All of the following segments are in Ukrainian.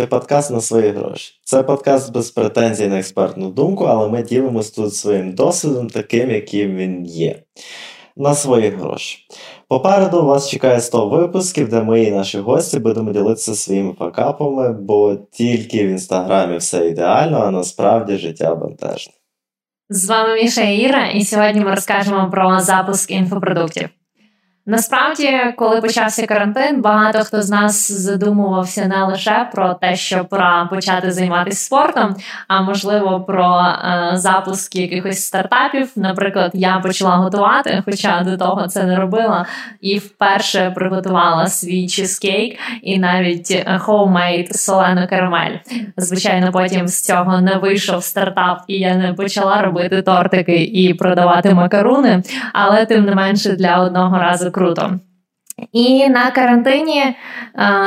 Ви слухаєте подкаст на свої гроші. Це подкаст без претензій на експертну думку, але ми ділимось тут своїм досвідом, таким, яким він є. На свої гроші. Попереду вас чекає 100 випусків, де ми і наші гості будемо ділитися своїми факапами, бо тільки в інстаграмі все ідеально, а насправді життя бентежне. З вами Міша Іра, і сьогодні ми розкажемо про запуск інфопродуктів. Насправді, коли почався карантин, багато хто з нас задумувався не лише про те, що пора почати займатися спортом, а можливо про е, запуск якихось стартапів. Наприклад, я почала готувати, хоча до того це не робила, і вперше приготувала свій чизкейк і навіть homemade солену карамель. Звичайно, потім з цього не вийшов стартап, і я не почала робити тортики і продавати макаруни, але тим не менше для одного разу круто. І на карантині е,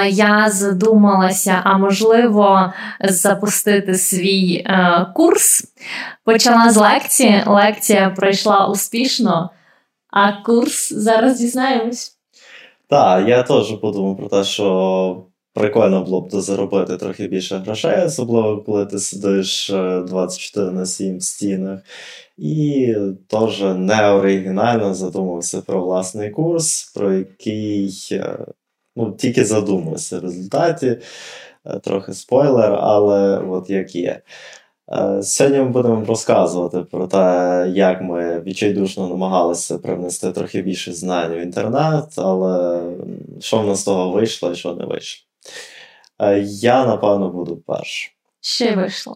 я задумалася, а можливо, запустити свій е, курс. Почала з лекції. Лекція пройшла успішно, а курс зараз дізнаємось. Так, я теж подумав про те, що прикольно було б заробити трохи більше грошей, особливо коли ти сидиш 24 е, на 7 в стінах. І теж неоригінально задумався про власний курс, про який е, ну, тільки задумався в результаті. Е, трохи спойлер, але от як є. Сьогодні ми будемо розказувати про те, як ми відчайдушно намагалися привнести трохи більше знань в інтернет, але що в нас з того вийшло і що не вийшло. Я, напевно, буду першим. Ще вийшло.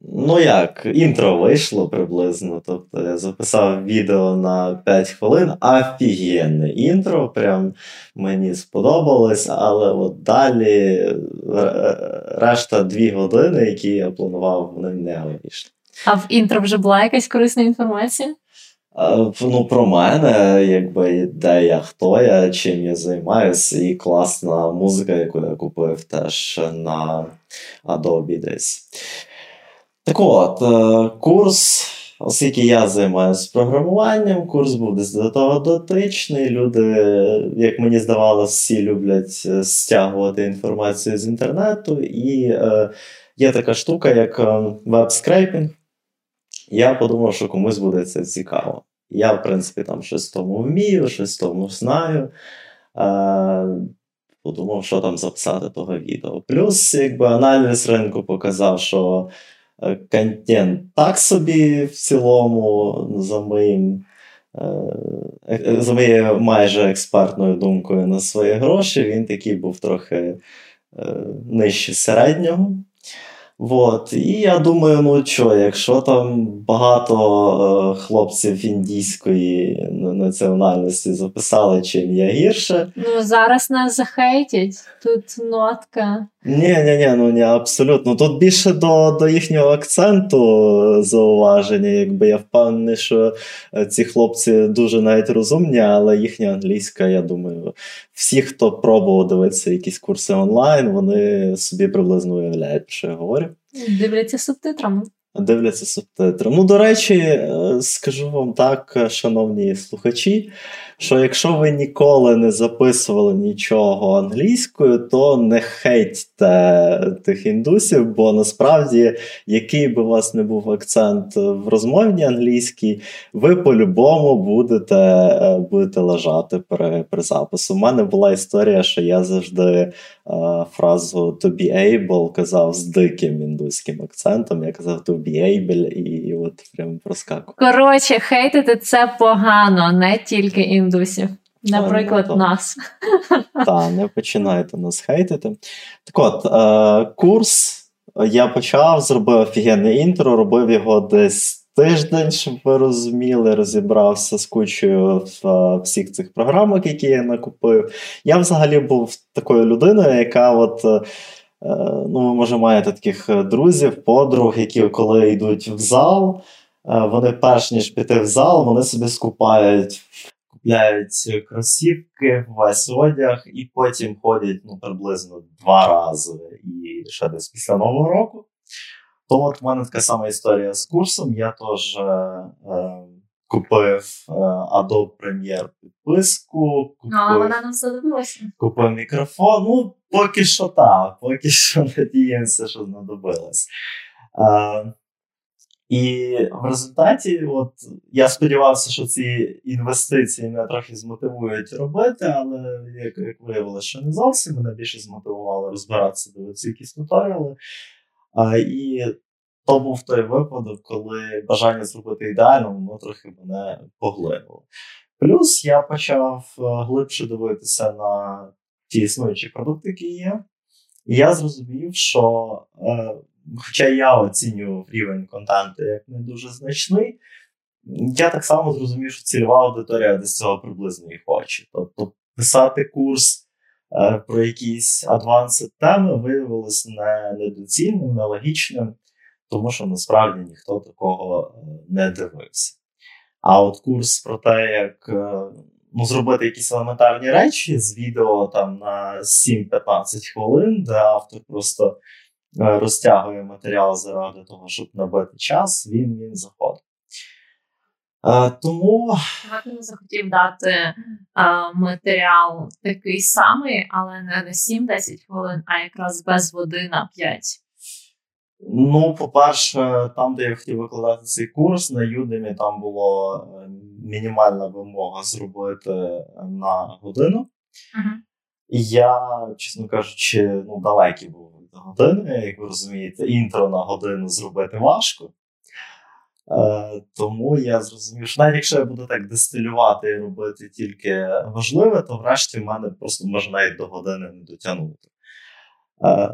Ну як, інтро вийшло приблизно. Тобто я записав відео на 5 хвилин, офігенне інтро, прям мені сподобалось, але от далі решта 2 години, які я планував, вони не вийшли. А в інтро вже була якась корисна інформація? Ну, Про мене, якби де я, хто я, чим я займаюся, і класна музика, яку я купив теж на Adobe десь. Так от, е, курс, оскільки я займаюся програмуванням, курс був десь до того дотичний. Люди, як мені здавалося, всі люблять е, стягувати інформацію з інтернету. І е, є така штука, як е, веб-скрейпінг. Я подумав, що комусь буде це цікаво. Я, в принципі, там щось тому вмію, щось тому знаю. Е, Подумав, що там записати того відео. Плюс, якби аналіз ринку показав, що Е, контент так собі в цілому, за моїм. Е, е, за моєю майже експертною думкою на свої гроші, він такий був трохи нижче середнього. Вот. І я думаю, ну що, якщо там багато е, хлопців індійської національності записали, чим я гірше. Ну зараз нас захейтять, тут нотка. Ні, ні, ні, ну ні, абсолютно. Тут більше до до їхнього акценту зауваження, якби я впевнений, що е, ці хлопці дуже навіть розумні, але їхня англійська, я думаю, всі, хто пробував дивитися якісь курси онлайн, вони собі приблизно уявляють, що я говорю. Дивляться субтитрами. Дивляться субтитри. Ну, до речі, е, скажу вам так, шановні слухачі що якщо ви ніколи не записували нічого англійською, то не хейтьте тих індусів, бо насправді, який би у вас не був акцент в розмовній англійській, ви по-любому будете е, будете лежати при при запису. У мене була історія, що я завжди е, фразу to be able казав з диким індуським акцентом. Я казав to be able, і, і от прям проскакував. Коротше, хейтити це погано, не тільки індусів індусів. Наприклад, ну, нас. Так, не починайте нас хейтити. Так от, е, курс я почав, зробив офігенне інтро, робив його десь тиждень, щоб ви розуміли, розібрався з кучою в всіх цих програмок, які я накупив. Я взагалі був такою людиною, яка от. Е, ну, ви, може, маєте таких друзів, подруг, які коли йдуть в зал, е, вони перш ніж піти в зал, вони собі скупають купляють кросівки, весь одяг, і потім ходять ну, приблизно два рази і ще десь після Нового року. То от в мене така сама історія з курсом. Я теж е, купив е, Adobe Premiere підписку, купив, ну, але вона нам. Купив мікрофон. Ну, поки що так, поки що надіємося, що знадобилось. Е, і в результаті, от я сподівався, що ці інвестиції мене трохи змотивують робити, але як як виявилося, що не зовсім мене більше змотивувало розбиратися, дивитися якісь туторіали. А, І то був той випадок, коли бажання зробити ідеально, воно трохи мене поглинуло. Плюс я почав е, глибше дивитися на ті існуючі продукти, які є. І я зрозумів, що. Е, Хоча я оцінював рівень контенту як не дуже значний, я так само зрозумів, що цільова аудиторія десь цього приблизно і хоче. Тобто писати курс е, про якісь адванси теми виявилось не недоцільним, нелогічним, тому що насправді ніхто такого е, не дивився. А от курс про те, як е, ну, зробити якісь елементарні речі з відео там на 7-15 хвилин, де автор просто. Е, розтягує матеріал заради того, щоб набити час, він він заходить. А, тому Я не захотів дати а, матеріал такий самий, але не на 7-10 хвилин, а якраз без води на 5. Ну, по-перше, там, де я хотів викладати цей курс, на Udemy там була е, мінімальна вимога зробити на годину. Uh-huh. І я, чесно кажучи, ну, далекий був години, як ви розумієте, інтро на годину зробити важко. Е, Тому я зрозумів, що навіть якщо я буду так дистилювати і робити тільки важливе, то врешті в мене просто можна навіть до години не дотягнути. Е,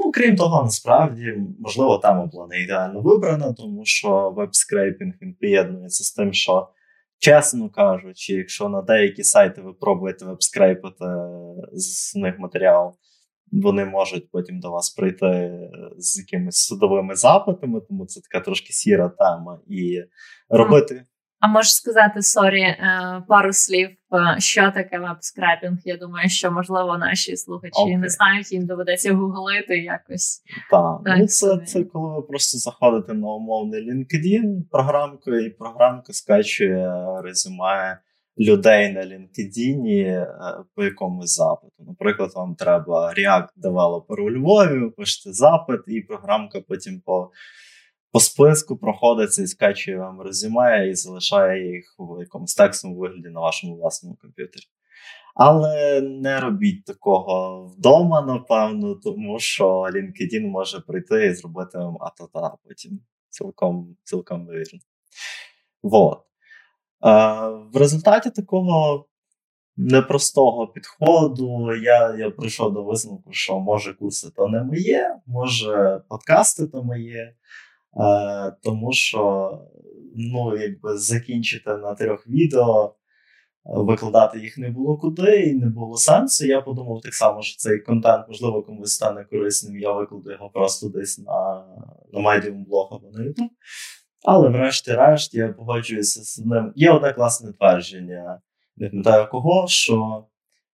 Ну, крім того, насправді, можливо, тема була не ідеально вибрана, тому що веб-скрейпінг він поєднується з тим, що, чесно кажучи, якщо на деякі сайти ви пробуєте веб-скрейпити з них матеріал, вони можуть потім до вас прийти з якимись судовими запитами, тому це така трошки сіра тема. І робити. А можеш сказати sorry, е, пару слів, е, що таке веб-скрапінг? Я думаю, що можливо наші слухачі okay. не знають, їм доведеться гуглити якось. Так, ну це, це коли ви просто заходите на умовний LinkedIn програмкою, і програмка скачує резюме людей на LinkedIn е, по якомусь запиту. Наприклад, вам треба React девелопер у Львові, пишете запит, і програмка потім по по списку проходиться і скачує вам резюме і залишає їх в якомусь текстовому вигляді на вашому власному комп'ютері. Але не робіть такого вдома, напевно, тому що LinkedIn може прийти і зробити вам атата потім цілком цілком вірно. Вот. В результаті такого непростого підходу я я прийшов до висновку, що може курси то не моє, може подкасти то моє, тому що ну, якби закінчити на трьох відео, викладати їх не було куди і не було сенсу. Я подумав так само, що цей контент, можливо, комусь стане корисним. Я викладу його просто десь на на медіум блог або на YouTube. Але, врешті-решт, я погоджуюся з ним. Є одне класне твердження, не пам'ятаю кого, що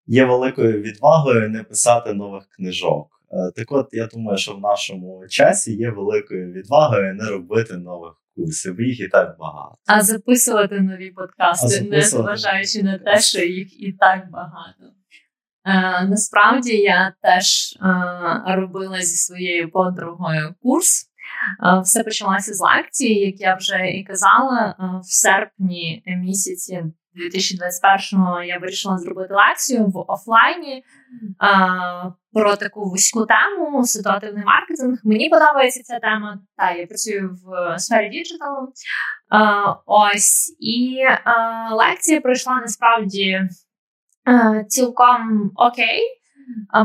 є великою відвагою не писати нових книжок. Е, так от, я думаю, що в нашому часі є великою відвагою не робити нових курсів, їх і так багато. А записувати нові подкасти, записувати... не зважаючи на те, що їх і так багато. Е, Насправді я теж е, робила зі своєю подругою курс. Все почалося з лекції, як я вже і казала, в серпні місяці 2021-го я вирішила зробити лекцію в офлайні про таку вузьку тему ситуативний маркетинг. Мені подобається ця тема. Та я працюю в сфері діджиталу. Ось і лекція пройшла насправді цілком окей.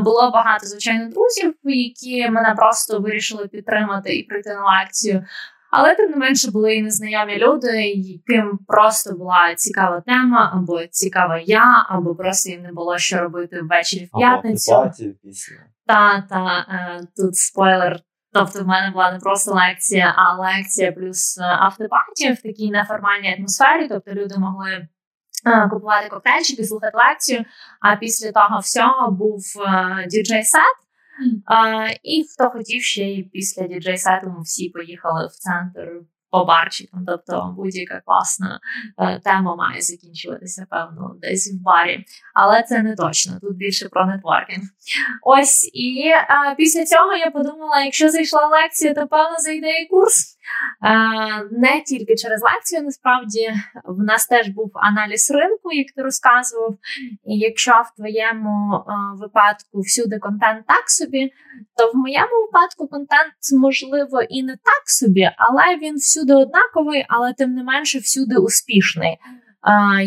Було багато звичайно друзів, які мене просто вирішили підтримати і прийти на лекцію. Але тим не менше були і незнайомі люди, яким просто була цікава тема, або цікава я, або просто їм не було що робити ввечері в п'ятницю. Та та е, тут спойлер. Тобто в мене була не просто лекція, а лекція плюс е, автопаті в такій неформальній атмосфері. Тобто люди могли купувати коктейльчики, слухати лекцію. А після того всього був діджей-сет. І хто хотів ще й після діджей-сету ми всі поїхали в центр по барчикам. Тобто будь-яка класна е, тема має закінчуватися, певно, десь в барі. Але це не точно. Тут більше про нетворкінг. Ось і е, після цього я подумала: якщо зайшла лекція, то певно зайде і курс. Е, не тільки через лекцію, насправді в нас теж був аналіз ринку, як ти розказував. І якщо в твоєму е, випадку всюди контент так собі, то в моєму випадку контент можливо і не так собі, але він всюди однаковий, але тим не менше всюди успішний.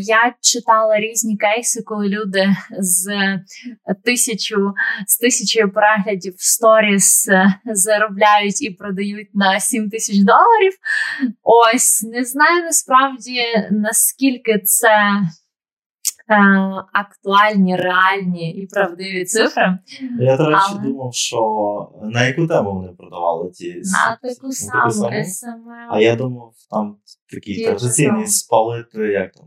Я читала різні кейси, коли люди з тисячу з тисячою переглядів сторіс е, заробляють і продають на 7 тисяч доларів. Ось не знаю насправді наскільки це актуальні, реальні і правдиві цифри. Я, до речі, Але... думав, що на яку тему вони продавали ті на таку саму СММ. А я думав, там такі традиційні спалити, як там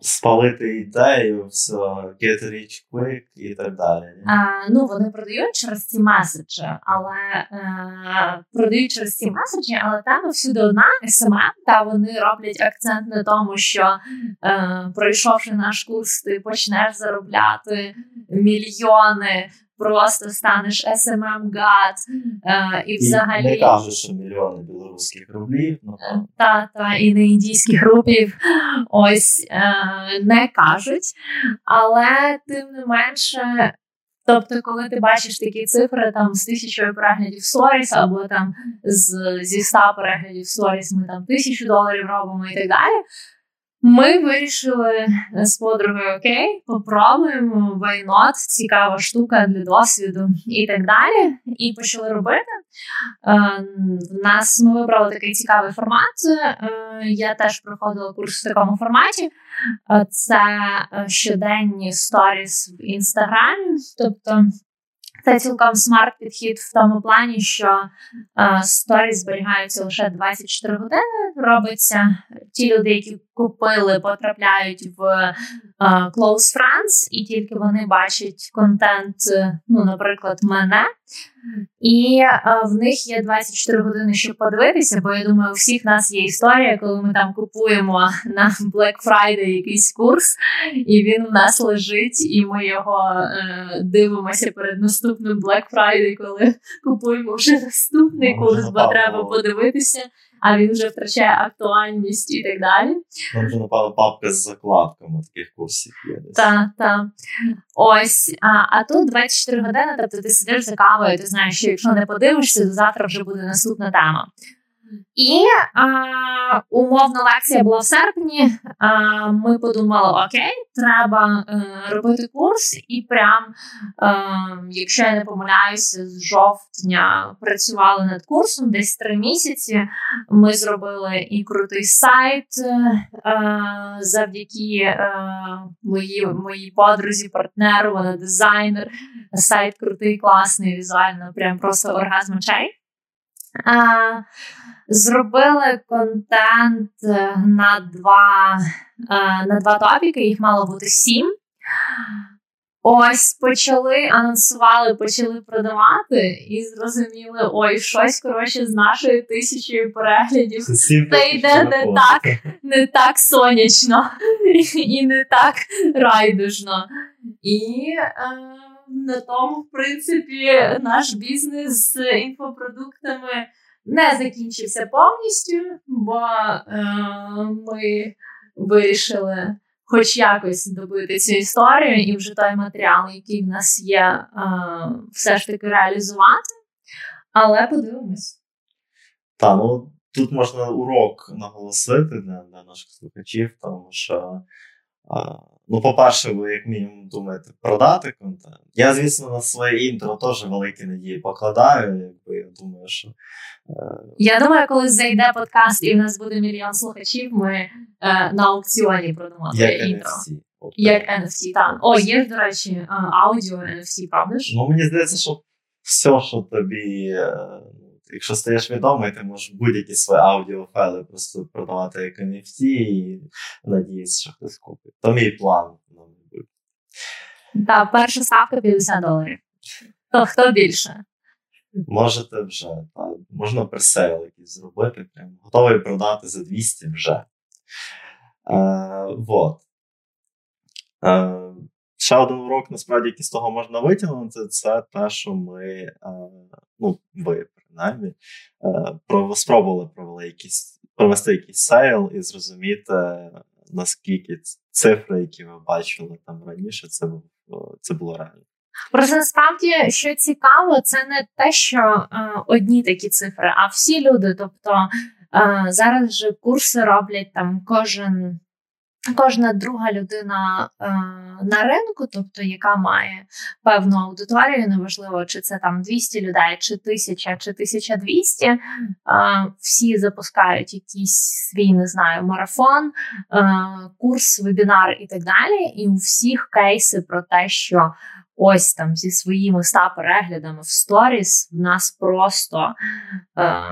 спалити ідею, все, get rich quick і так далі. А, Ну вони продають через ці меседжі, але е, продають через ці меседжі, але там всюди одна SMM, та вони роблять акцент на тому, що е, пройшовши наш курс, ти почнеш заробляти мільйони просто станеш SMM god е, і взагалі не кажеш, що мільйони білоруських рублів, ну та та і не індійських рублів, ось е, не кажуть, але тим не менше. Тобто, коли ти бачиш такі цифри там з тисячою переглядів сторіс, або там з, зі ста переглядів сторіс ми там тисячу доларів робимо і так далі, ми вирішили з подругою окей, попробуємо not, цікава штука для досвіду і так далі. І почали робити. Е, в нас ми вибрали такий цікавий формат. Е, я теж проходила курс в такому форматі. Е, це щоденні сторіс в інстаграмі. Тобто це цілком смарт-підхід в тому плані, що сторіс зберігаються лише 24 години. Робиться ті люди, які купили, потрапляють в uh, Close Friends, і тільки вони бачать контент, ну, наприклад, мене. І а, в них є 24 години, щоб подивитися, бо я думаю, у всіх нас є історія, коли ми там купуємо на Black Friday якийсь курс, і він у нас лежить, і ми його е, дивимося перед наступним Black Friday, коли купуємо вже наступний курс, бо треба подивитися а він вже втрачає актуальність і так далі. Там вже напевно папка з закладками таких курсів є. Так, так. Ось. А а тут 24 години, тобто ти сидиш за кавою, ти знаєш, що якщо не подивишся, то завтра вже буде наступна тема. І а, умовна лекція була в серпні. А, Ми подумали: окей, треба а, е, робити курс, і прям, а, якщо я не помиляюся, з жовтня працювали над курсом десь три місяці. Ми зробили і крутий сайт а, завдяки а, моїй моїй подрузі, партнеру, вона дизайнер. Сайт крутий, класний, візуально, прям просто оргазм очей. А, Зробили контент е, на два е, на два топіки, їх мало бути сім. Ось почали анонсували, почали продавати, і зрозуміли, ой, щось коротше з нашою тисячою переглядів. Це йде не так, не так сонячно і не так райдужно. І е, на тому, в принципі, наш бізнес з інфопродуктами не закінчився повністю, бо е, ми вирішили хоч якось добити цю історію і вже той матеріал, який в нас є, е, все ж таки реалізувати. Але подивимось. Та, ну тут можна урок наголосити для, для наших слухачів, тому що. Ну, по-перше, ви, як мінімум, думаєте продати контент. Я, звісно, на своє інтро теж великі надії покладаю. Якби я думаю, що. Е... Я думаю, коли зайде подкаст і в нас буде мільйон слухачів, ми е, на аукціоні продамо твоє інтро. От, Як NFT, так. О, є, до речі, е, аудіо NFT, правда ж? Ну, мені здається, що все, що тобі. Якщо стаєш відомий, ти можеш будь-які свої аудіофайли просто продавати як NFT і надіятися, що хтось купить. То мій план на майбутнє. Так, перша ставка 50 доларів. То хто більше? Можете вже. можна presale якийсь зробити, прям готовий продати за 200 вже. Е, вот. Е, Ще один урок, насправді, який з того можна витягнути, це те, що ми, е, ну, ви принаймні, е, спробували провели якісь, провести якийсь sale і зрозуміти, наскільки цифри, які ви бачили там раніше, це, це було реально. Просто насправді, що цікаво, це не те, що е, одні такі цифри, а всі люди. Тобто е, зараз же курси роблять там кожен. Кожна друга людина е, на ринку, тобто яка має певну аудиторію, неважливо, чи це там 200 людей, чи 1000, чи 1200, е, всі запускають якийсь свій, не знаю, марафон, е, курс, вебінар і так далі. І у всіх кейси про те, що ось там зі своїми 100 переглядами в сторіс в нас просто е,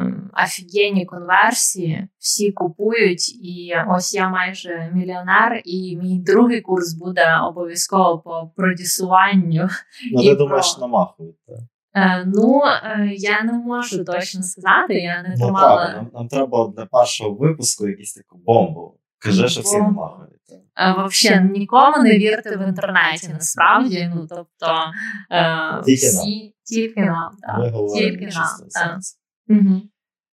офігенні конверсії, всі купують, і ось я майже мільйонер, і мій другий курс буде обов'язково по продюсуванню. Ну, ти думаєш, про... намахують? Е, ну, е, я не можу точно сказати. Я не ну, думала. Нам, нам треба для першого випуску якусь таку бомбу. Кажи, що всі намахують. Е, Взагалі нікому не вірте в інтернеті. Насправді, ну тобто е, тільки всі нам. тільки нам. Так. Тільки нам. Угу.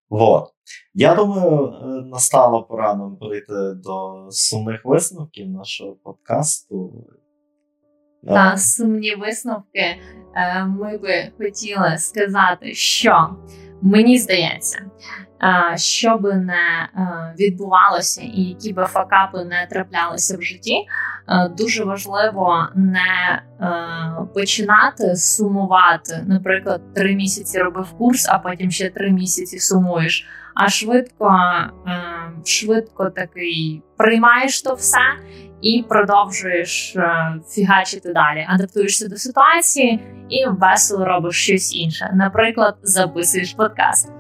Вот. Я думаю, е, настала пора нам перейти до сумних висновків нашого подкасту. Та сумні висновки. Ми би хотіли сказати, що мені здається, що би не відбувалося, і які би факапи не траплялися в житті, дуже важливо не починати сумувати. Наприклад, три місяці робив курс, а потім ще три місяці сумуєш. А швидко, швидко такий приймаєш то все і продовжуєш фігачити далі, адаптуєшся до ситуації і весело робиш щось інше. Наприклад, записуєш подкаст.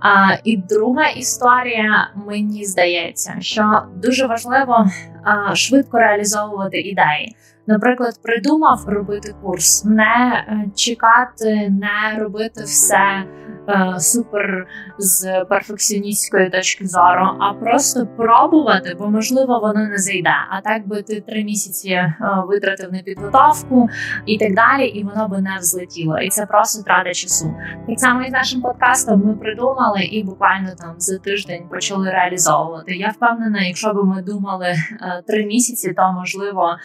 А, І друга історія, мені здається, що дуже важливо а, швидко реалізовувати ідеї. Наприклад, придумав робити курс, не е, чекати, не робити все е, супер з перфекціоністської точки зору, а просто пробувати, бо можливо воно не зайде. А так би ти три місяці е, витратив на підготовку і так далі, і воно би не взлетіло. І це просто трата часу. Так само і з нашим подкастом ми придумали і буквально там за тиждень почали реалізовувати. Я впевнена, якщо б ми думали три місяці, то можливо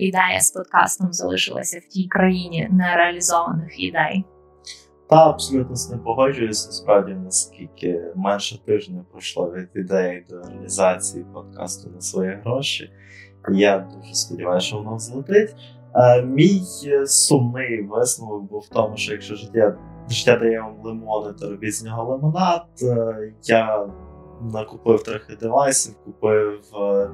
ідея з подкастом залишилася в тій країні нереалізованих ідей. Та абсолютно з ним погоджуюся. Насправді, наскільки менше тижня пройшло від ідеї до реалізації подкасту на свої гроші. Я дуже сподіваюся, що воно злетить. Е, мій сумний висновок був в тому, що якщо життя життя дає вам лимони, то робіть з нього лимонад. Е, я накупив трохи девайсів, купив е, Е,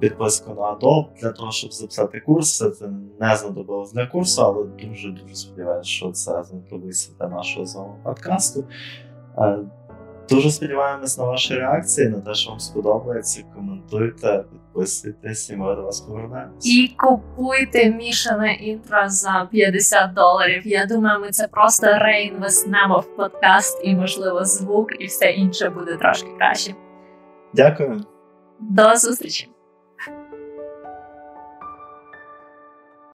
підписку на Adobe для того, щоб записати курс. Це не знадобилось для курсу, але дуже дуже сподіваюся, що це знадобиться для нашого з вами подкасту. Е, дуже сподіваємось на ваші реакції, на те, що вам сподобається. Коментуйте, підписуйтесь, і ми до вас повернемось. І купуйте мішане інтро за 50 доларів. Я думаю, ми це просто реінвестнемо в подкаст і, можливо, звук, і все інше буде трошки краще. Дякую. До зустрічі!